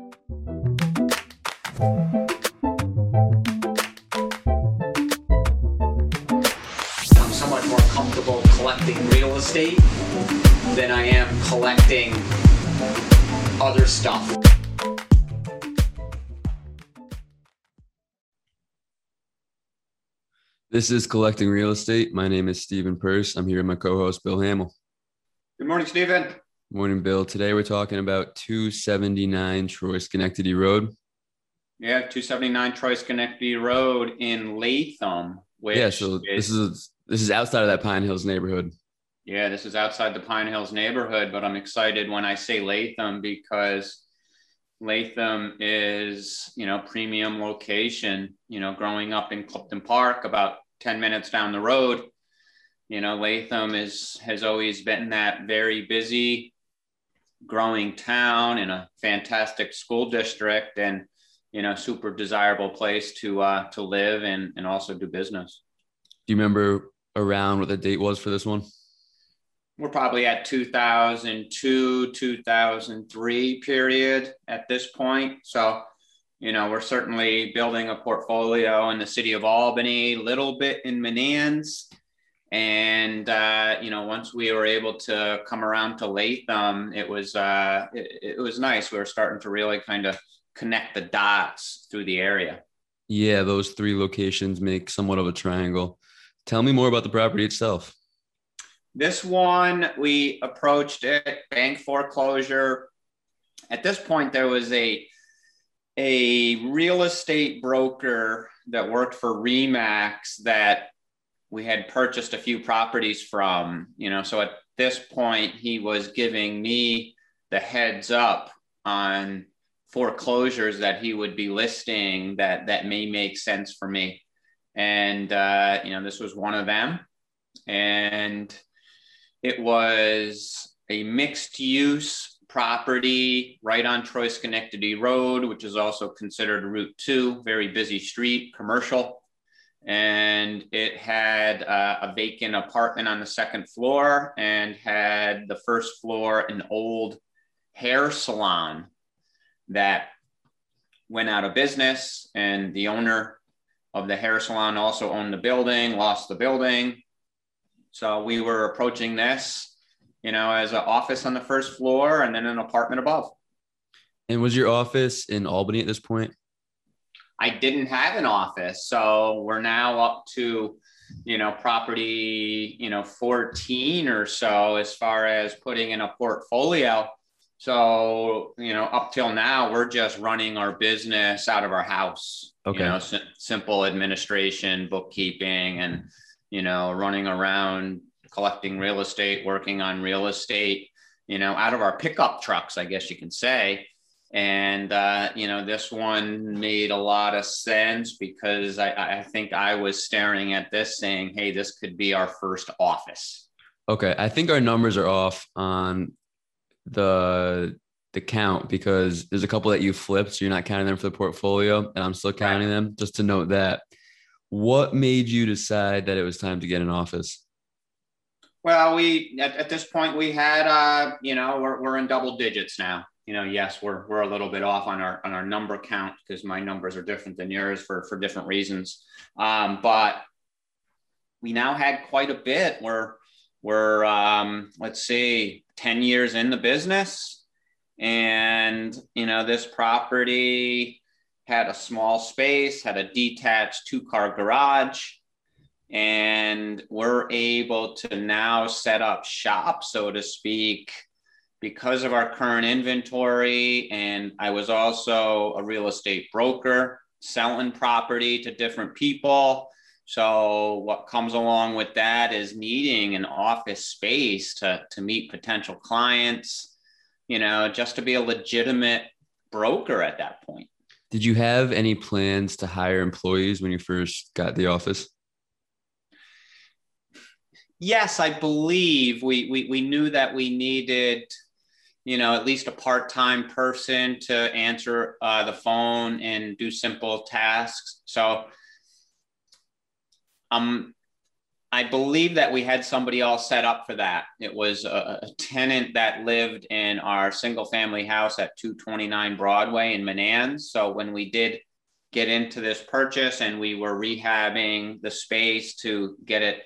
I'm somewhat more comfortable collecting real estate than I am collecting other stuff. This is Collecting Real Estate. My name is Stephen Purse. I'm here with my co host, Bill Hamill. Good morning, Stephen. Morning, Bill. Today we're talking about 279 Troy Schenectady Road. Yeah, 279 Troy Schenectady Road in Latham. Which yeah, so this is this is outside of that Pine Hills neighborhood. Yeah, this is outside the Pine Hills neighborhood, but I'm excited when I say Latham because Latham is, you know, premium location. You know, growing up in Clifton Park, about 10 minutes down the road, you know, Latham is has always been that very busy, growing town in a fantastic school district and you know, super desirable place to uh, to live and and also do business. Do you remember around what the date was for this one? We're probably at 2002, 2003 period at this point. So, you know, we're certainly building a portfolio in the city of Albany, a little bit in Menands. And, uh, you know, once we were able to come around to Latham, it was, uh, it, it was nice. We were starting to really kind of connect the dots through the area. Yeah, those three locations make somewhat of a triangle. Tell me more about the property itself. This one, we approached it, bank foreclosure. At this point, there was a a real estate broker that worked for Remax that we had purchased a few properties from. You know, so at this point, he was giving me the heads up on foreclosures that he would be listing that that may make sense for me and uh, you know this was one of them and it was a mixed use property right on troy schenectady road which is also considered route 2 very busy street commercial and it had uh, a vacant apartment on the second floor and had the first floor an old hair salon that went out of business, and the owner of the hair salon also owned the building, lost the building. So we were approaching this, you know, as an office on the first floor and then an apartment above. And was your office in Albany at this point? I didn't have an office. So we're now up to, you know, property, you know, 14 or so as far as putting in a portfolio. So, you know, up till now, we're just running our business out of our house. Okay. You know, s- simple administration, bookkeeping, and, you know, running around collecting real estate, working on real estate, you know, out of our pickup trucks, I guess you can say. And, uh, you know, this one made a lot of sense because I, I think I was staring at this saying, hey, this could be our first office. Okay. I think our numbers are off on the the count because there's a couple that you flipped, so you're not counting them for the portfolio, and I'm still counting right. them. Just to note that. What made you decide that it was time to get an office? Well, we at, at this point we had uh, you know, we're we're in double digits now. You know, yes, we're we're a little bit off on our on our number count because my numbers are different than yours for for different reasons. Um, but we now had quite a bit. We're we're um, let's see 10 years in the business and you know this property had a small space had a detached two car garage and we're able to now set up shop so to speak because of our current inventory and i was also a real estate broker selling property to different people so what comes along with that is needing an office space to, to meet potential clients, you know, just to be a legitimate broker at that point. Did you have any plans to hire employees when you first got the office? Yes, I believe we, we, we knew that we needed, you know, at least a part-time person to answer uh, the phone and do simple tasks. So um, I believe that we had somebody all set up for that. It was a, a tenant that lived in our single family house at 229 Broadway in Menands. So when we did get into this purchase and we were rehabbing the space to get it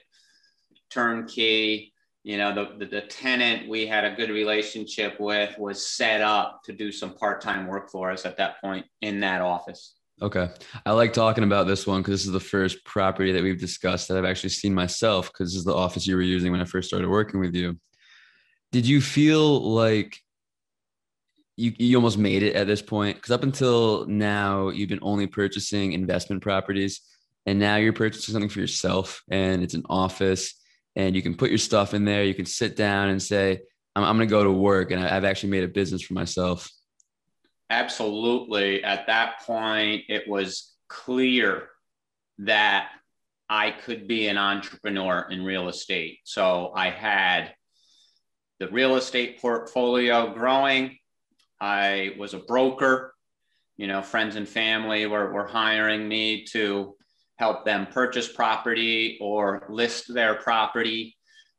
turnkey, you know, the, the, the tenant we had a good relationship with was set up to do some part time work for us at that point in that office. Okay. I like talking about this one because this is the first property that we've discussed that I've actually seen myself because this is the office you were using when I first started working with you. Did you feel like you, you almost made it at this point? Because up until now, you've been only purchasing investment properties, and now you're purchasing something for yourself, and it's an office, and you can put your stuff in there. You can sit down and say, I'm, I'm going to go to work, and I've actually made a business for myself. Absolutely. At that point, it was clear that I could be an entrepreneur in real estate. So I had the real estate portfolio growing. I was a broker. You know, friends and family were, were hiring me to help them purchase property or list their property.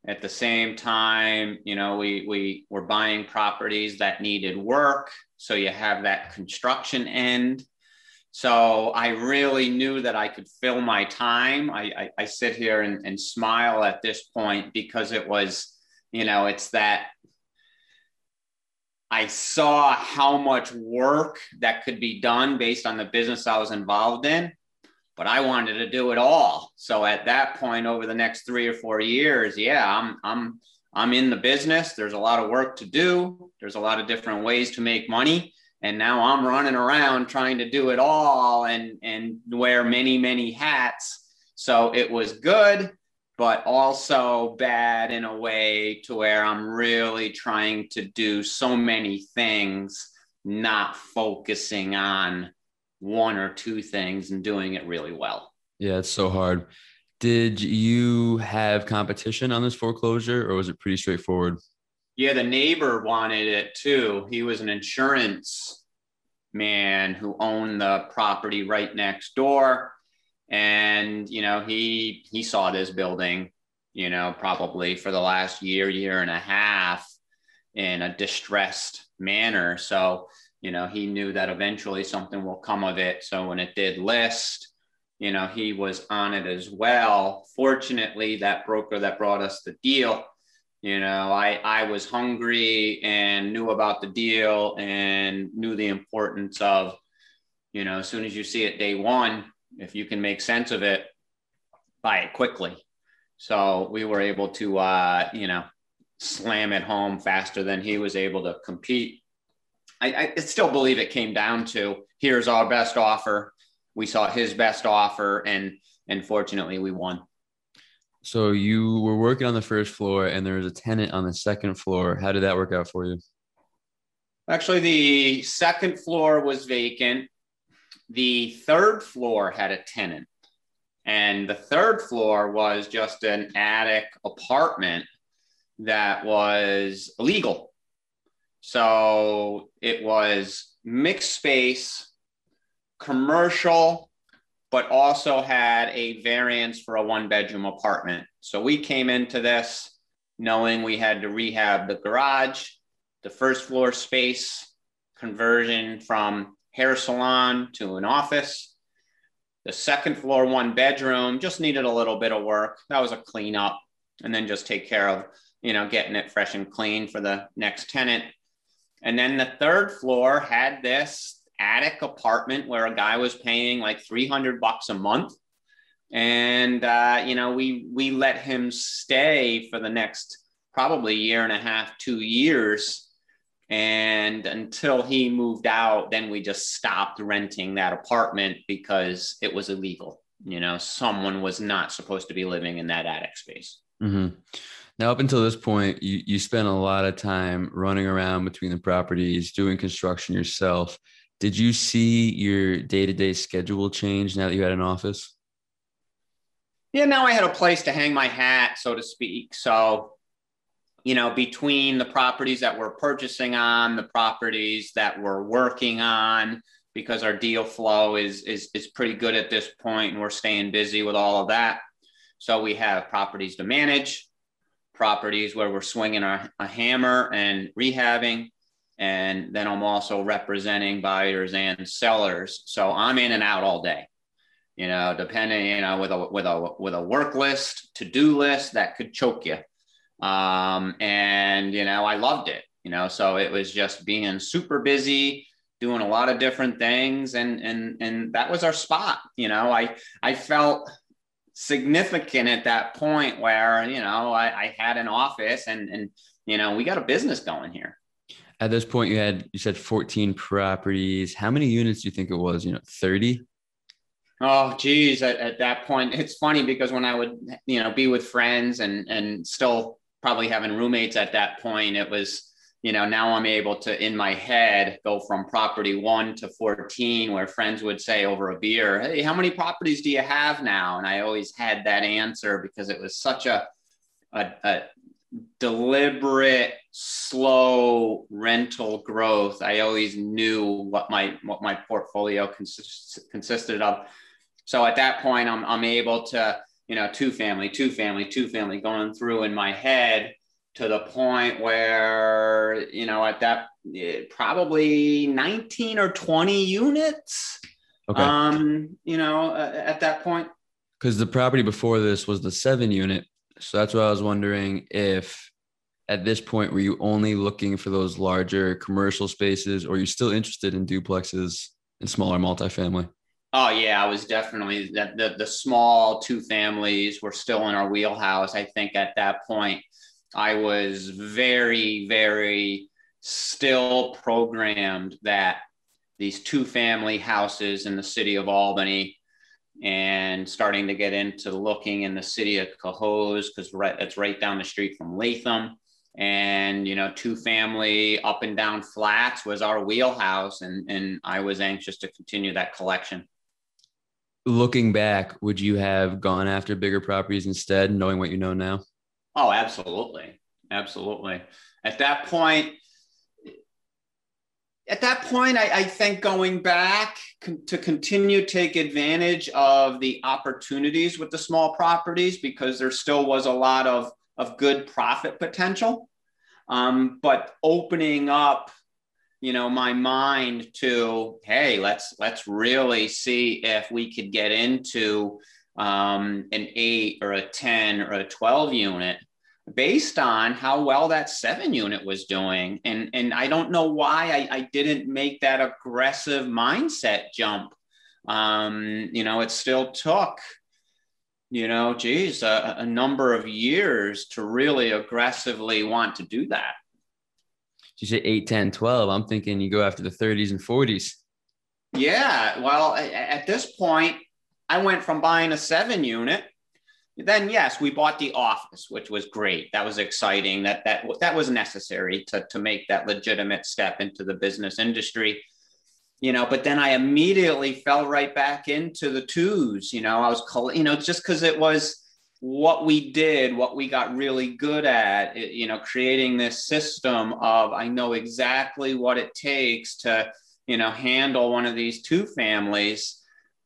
At the same time, you know, we, we were buying properties that needed work so you have that construction end. So I really knew that I could fill my time. I, I, I sit here and, and smile at this point because it was, you know, it's that I saw how much work that could be done based on the business I was involved in, but I wanted to do it all. So at that point, over the next three or four years, yeah, I'm I'm I'm in the business. There's a lot of work to do. There's a lot of different ways to make money. And now I'm running around trying to do it all and, and wear many, many hats. So it was good, but also bad in a way to where I'm really trying to do so many things, not focusing on one or two things and doing it really well. Yeah, it's so hard. Did you have competition on this foreclosure or was it pretty straightforward? Yeah, the neighbor wanted it too. He was an insurance man who owned the property right next door. And, you know, he he saw this building, you know, probably for the last year, year and a half in a distressed manner. So, you know, he knew that eventually something will come of it. So when it did list, you know, he was on it as well. Fortunately, that broker that brought us the deal, you know, I, I was hungry and knew about the deal and knew the importance of, you know, as soon as you see it day one, if you can make sense of it, buy it quickly. So we were able to, uh, you know, slam it home faster than he was able to compete. I, I still believe it came down to here's our best offer. We saw his best offer and and fortunately we won. So you were working on the first floor and there was a tenant on the second floor. How did that work out for you? Actually the second floor was vacant. The third floor had a tenant. And the third floor was just an attic apartment that was illegal so it was mixed space commercial, but also had a variance for a one bedroom apartment. So we came into this knowing we had to rehab the garage, the first floor space conversion from hair salon to an office. The second floor, one bedroom, just needed a little bit of work. That was a cleanup, and then just take care of, you know, getting it fresh and clean for the next tenant. And then the third floor had this attic apartment where a guy was paying like 300 bucks a month. And uh, you know we we let him stay for the next probably year and a half two years. And until he moved out then we just stopped renting that apartment because it was illegal. You know someone was not supposed to be living in that attic space. Mm-hmm. Now up until this point you, you spent a lot of time running around between the properties doing construction yourself did you see your day to day schedule change now that you had an office? Yeah, now I had a place to hang my hat, so to speak. So, you know, between the properties that we're purchasing on, the properties that we're working on, because our deal flow is is is pretty good at this point, and we're staying busy with all of that. So we have properties to manage, properties where we're swinging a, a hammer and rehabbing. And then I'm also representing buyers and sellers. So I'm in and out all day you know, depending, you know, with a with a with a work list, to do list that could choke you. Um, and you know, I loved it. You know, so it was just being super busy, doing a lot of different things, and and and that was our spot. You know, I I felt significant at that point where you know I, I had an office and and you know we got a business going here. At this point you had you said 14 properties. How many units do you think it was? You know 30 Oh, geez. At, at, that point, it's funny because when I would, you know, be with friends and and still probably having roommates at that point, it was, you know, now I'm able to in my head go from property one to 14, where friends would say over a beer, Hey, how many properties do you have now? And I always had that answer because it was such a, a, a deliberate, slow rental growth. I always knew what my what my portfolio consist, consisted of so at that point, I'm, I'm able to, you know, two family, two family, two family going through in my head to the point where, you know, at that eh, probably 19 or 20 units. Okay. Um, you know, uh, at that point. Because the property before this was the seven unit. So that's why I was wondering if at this point were you only looking for those larger commercial spaces or are you still interested in duplexes and smaller multifamily? Oh yeah, I was definitely that the, the small two families were still in our wheelhouse. I think at that point I was very, very still programmed that these two family houses in the city of Albany and starting to get into looking in the city of Cohoes because right, it's right down the street from Latham. And you know, two family up and down flats was our wheelhouse, and and I was anxious to continue that collection looking back, would you have gone after bigger properties instead, knowing what you know now? Oh, absolutely. Absolutely. At that point, at that point, I, I think going back con- to continue take advantage of the opportunities with the small properties because there still was a lot of, of good profit potential. Um, but opening up you know my mind to hey let's let's really see if we could get into um, an eight or a 10 or a 12 unit based on how well that seven unit was doing and and i don't know why i, I didn't make that aggressive mindset jump um, you know it still took you know geez a, a number of years to really aggressively want to do that you say 8, 10, 12. I'm thinking you go after the 30s and 40s. Yeah. Well, at this point, I went from buying a seven unit. Then yes, we bought the office, which was great. That was exciting. That that that was necessary to to make that legitimate step into the business industry. You know, but then I immediately fell right back into the twos. You know, I was, calling, you know, just because it was what we did, what we got really good at, it, you know, creating this system of I know exactly what it takes to, you know, handle one of these two families.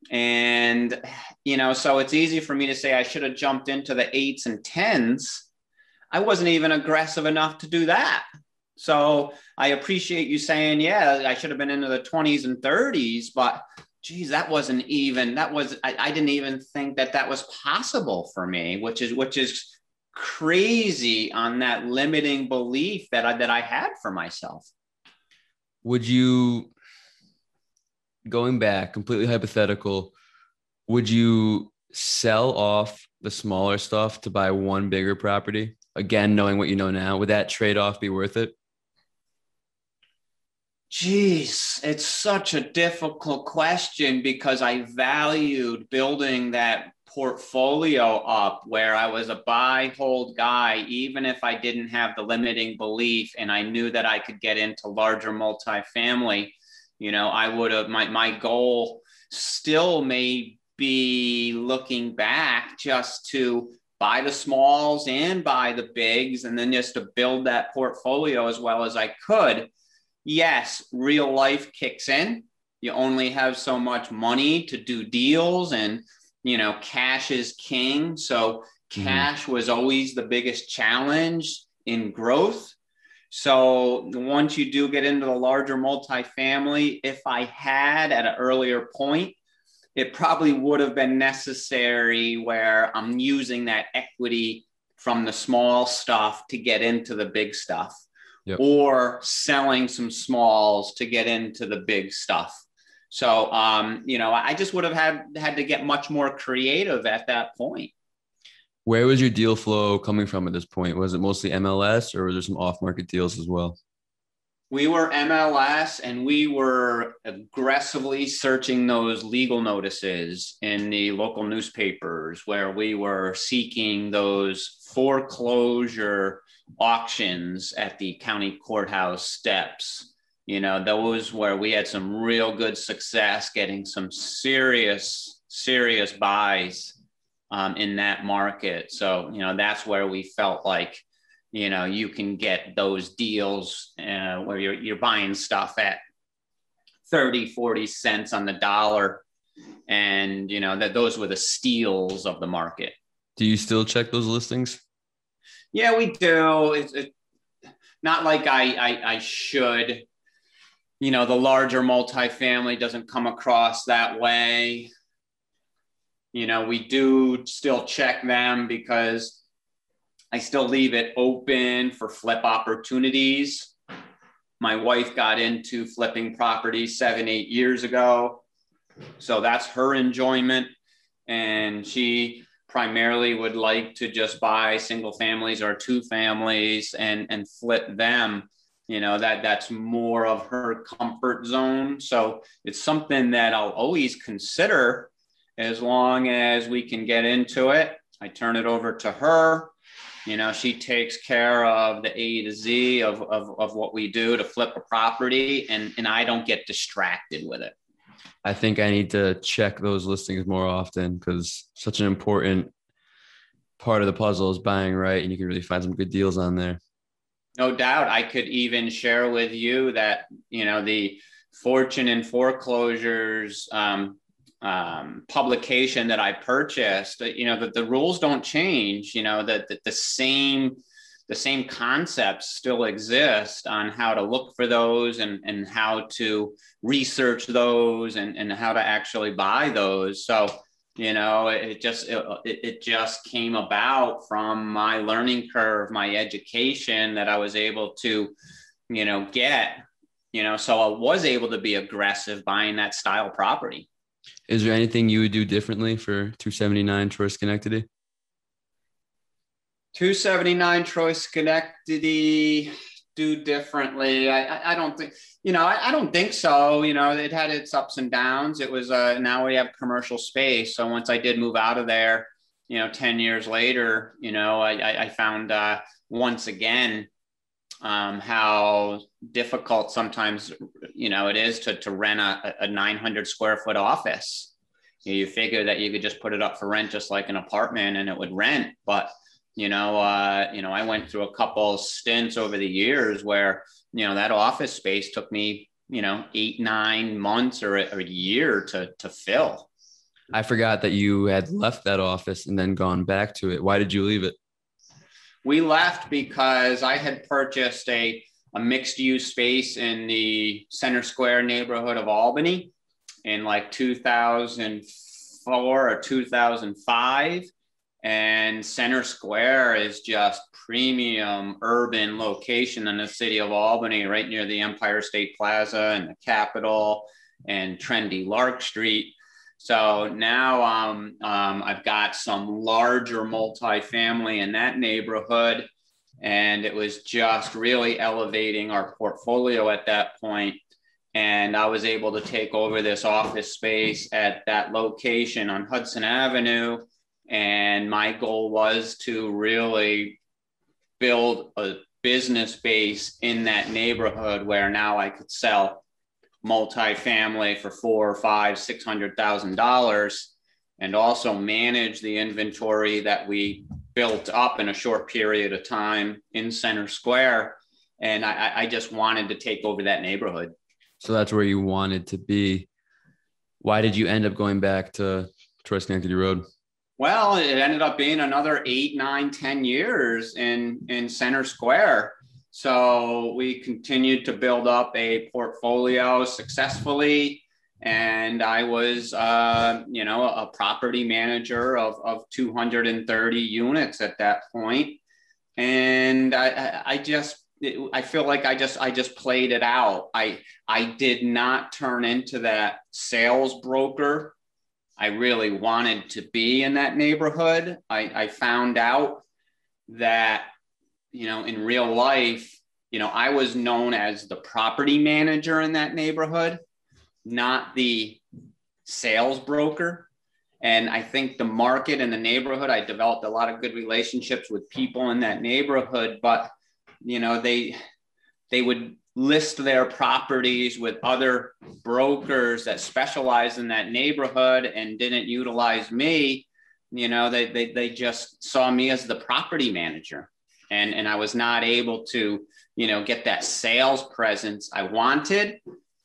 And, you know, so it's easy for me to say I should have jumped into the eights and tens. I wasn't even aggressive enough to do that. So I appreciate you saying, yeah, I should have been into the 20s and 30s, but geez, that wasn't even, that was, I, I didn't even think that that was possible for me, which is, which is crazy on that limiting belief that I, that I had for myself. Would you, going back, completely hypothetical, would you sell off the smaller stuff to buy one bigger property? Again, knowing what you know now, would that trade off be worth it? Geez, it's such a difficult question because I valued building that portfolio up where I was a buy hold guy, even if I didn't have the limiting belief and I knew that I could get into larger multifamily. You know, I would have my my goal still may be looking back just to buy the smalls and buy the bigs and then just to build that portfolio as well as I could yes, real life kicks in. You only have so much money to do deals and you know, cash is king. So mm-hmm. cash mm-hmm. was always the biggest challenge in growth. So once you do get into the larger multifamily, if I had at an earlier point, it probably would have been necessary where I'm using that equity from the small stuff to get into the big stuff yep. or selling some smalls to get into the big stuff. So, um, you know, I just would have had had to get much more creative at that point. Where was your deal flow coming from at this point? Was it mostly MLS or was there some off market deals as well? We were MLS and we were aggressively searching those legal notices in the local newspapers where we were seeking those foreclosure auctions at the county courthouse steps. You know, those where we had some real good success getting some serious, serious buys um, in that market. So, you know, that's where we felt like, you know, you can get those deals uh, where you're, you're buying stuff at 30, 40 cents on the dollar. And, you know, that those were the steals of the market. Do you still check those listings? Yeah, we do. It's it, not like I, I, I should. You know, the larger multifamily doesn't come across that way. You know, we do still check them because I still leave it open for flip opportunities. My wife got into flipping properties seven, eight years ago. So that's her enjoyment. And she primarily would like to just buy single families or two families and, and flip them. You know, that that's more of her comfort zone. So it's something that I'll always consider as long as we can get into it. I turn it over to her. You know, she takes care of the A to Z of, of, of what we do to flip a property, and, and I don't get distracted with it. I think I need to check those listings more often because such an important part of the puzzle is buying right, and you can really find some good deals on there. No doubt. I could even share with you that, you know, the Fortune and foreclosures um, um, publication that I purchased, you know, that the rules don't change, you know, that, that the same the same concepts still exist on how to look for those and, and how to research those and, and how to actually buy those. So, you know, it just it, it just came about from my learning curve, my education that I was able to, you know, get, you know, so I was able to be aggressive buying that style property. Is there anything you would do differently for 279 Troy Schenectady? 279 Troy Schenectady do differently. I, I, don't think, you know, I, I, don't think so. You know, it had its ups and downs. It was, uh, now we have commercial space. So once I did move out of there, you know, 10 years later, you know, I, I found uh, once again um, how difficult sometimes you know it is to, to rent a, a 900 square foot office. You, figure that you could just put it up for rent just like an apartment and it would rent. But you know uh, you know i went through a couple stints over the years where you know that office space took me you know eight nine months or a, or a year to to fill. I forgot that you had left that office and then gone back to it. Why did you leave it we left because I had purchased a, a mixed use space in the Center Square neighborhood of Albany in like 2004 or 2005. And Center Square is just premium urban location in the city of Albany, right near the Empire State Plaza and the Capitol and trendy Lark Street. So now um, um, I've got some larger multifamily in that neighborhood. And it was just really elevating our portfolio at that point. And I was able to take over this office space at that location on Hudson Avenue. And my goal was to really build a business base in that neighborhood where now I could sell multifamily for four or five, six hundred thousand dollars, and also manage the inventory that we built up in a short period of time in Center Square. And I, I just wanted to take over that neighborhood. So that's where you wanted to be. Why did you end up going back to Troy Schenectady Road? Well, it ended up being another eight, nine, ten years in in Center Square. So we continued to build up a portfolio successfully, and I was, uh, you know, a property manager of of 230 units at that point. and I, I just I feel like I just I just played it out. I I did not turn into that sales broker I really wanted to be in that neighborhood. I, I found out that, you know, in real life, you know, I was known as the property manager in that neighborhood, not the sales broker. And I think the market and the neighborhood, I developed a lot of good relationships with people in that neighborhood, but you know, they they would list their properties with other brokers that specialize in that neighborhood and didn't utilize me you know they, they, they just saw me as the property manager and and i was not able to you know get that sales presence i wanted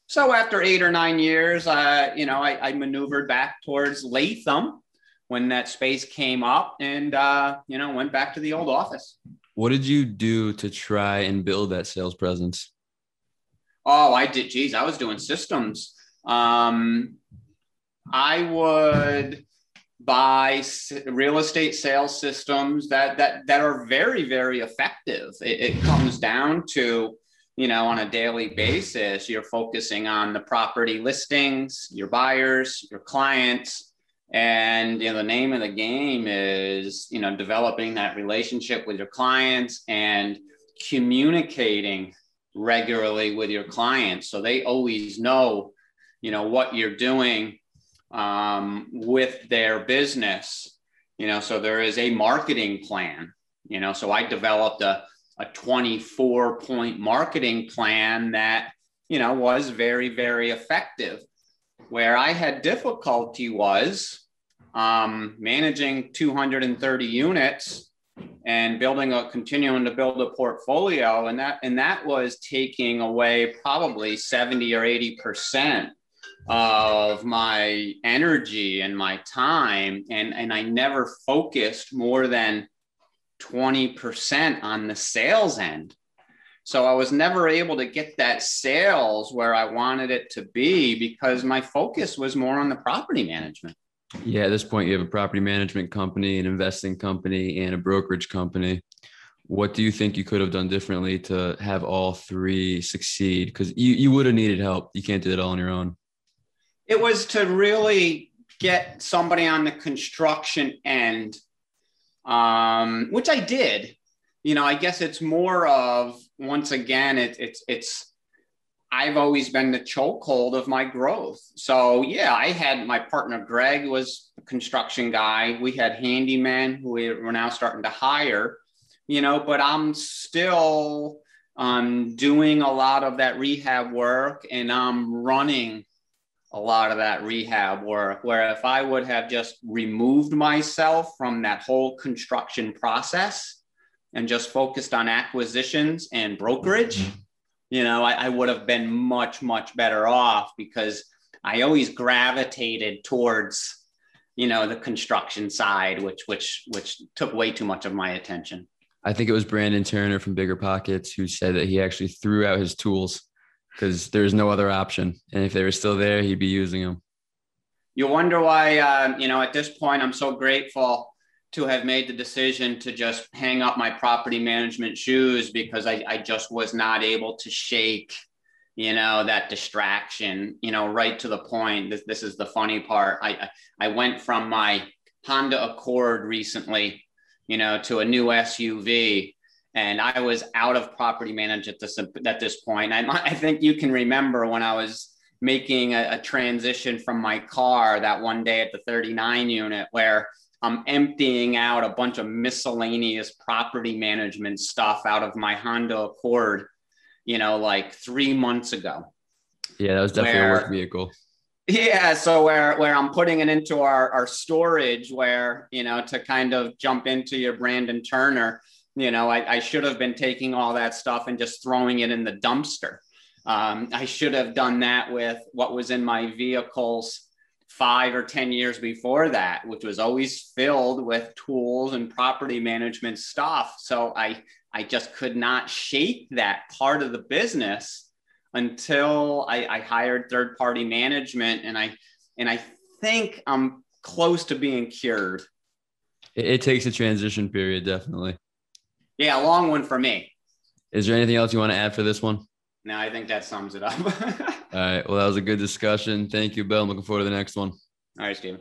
so after eight or nine years uh, you know I, I maneuvered back towards latham when that space came up and uh, you know went back to the old office what did you do to try and build that sales presence Oh, I did. Geez, I was doing systems. Um, I would buy real estate sales systems that that that are very very effective. It, it comes down to you know on a daily basis you're focusing on the property listings, your buyers, your clients, and you know the name of the game is you know developing that relationship with your clients and communicating regularly with your clients so they always know you know what you're doing um, with their business you know so there is a marketing plan you know so i developed a, a 24 point marketing plan that you know was very very effective. Where i had difficulty was um, managing 230 units and building a continuing to build a portfolio and that and that was taking away probably 70 or 80 percent of my energy and my time and and i never focused more than 20% on the sales end so i was never able to get that sales where i wanted it to be because my focus was more on the property management yeah, at this point, you have a property management company, an investing company, and a brokerage company. What do you think you could have done differently to have all three succeed? Because you, you would have needed help. You can't do it all on your own. It was to really get somebody on the construction end, um, which I did. You know, I guess it's more of once again, it, it's it's I've always been the chokehold of my growth. So yeah, I had my partner Greg was a construction guy. We had handymen who we are now starting to hire, you know, but I'm still um, doing a lot of that rehab work and I'm running a lot of that rehab work. Where if I would have just removed myself from that whole construction process and just focused on acquisitions and brokerage. Mm-hmm you know, I, I would have been much, much better off because I always gravitated towards, you know, the construction side, which which which took way too much of my attention. I think it was Brandon Turner from Bigger Pockets who said that he actually threw out his tools because there's no other option, and if they were still there, he'd be using them. You wonder why, uh, you know, at this point, I'm so grateful to have made the decision to just hang up my property management shoes because I, I just was not able to shake you know that distraction you know right to the point. This, this is the funny part. I, I went from my honda accord recently you know to a new suv and i was out of property management at this at this point I, I think you can remember when i was making a, a transition from my car that one day at the 39 unit where I'm emptying out a bunch of miscellaneous property management stuff out of my Honda Accord, you know, like three months ago. Yeah, that was definitely where, a work vehicle. Yeah, so where where I'm putting it into our our storage, where you know to kind of jump into your Brandon Turner, you know, I, I should have been taking all that stuff and just throwing it in the dumpster. Um, I should have done that with what was in my vehicles five or 10 years before that, which was always filled with tools and property management stuff. So I, I just could not shake that part of the business until I, I hired third party management. And I, and I think I'm close to being cured. It, it takes a transition period, definitely. Yeah, a long one for me. Is there anything else you want to add for this one? No, I think that sums it up. All right. Well, that was a good discussion. Thank you, Bill. I'm looking forward to the next one. All right, Steve.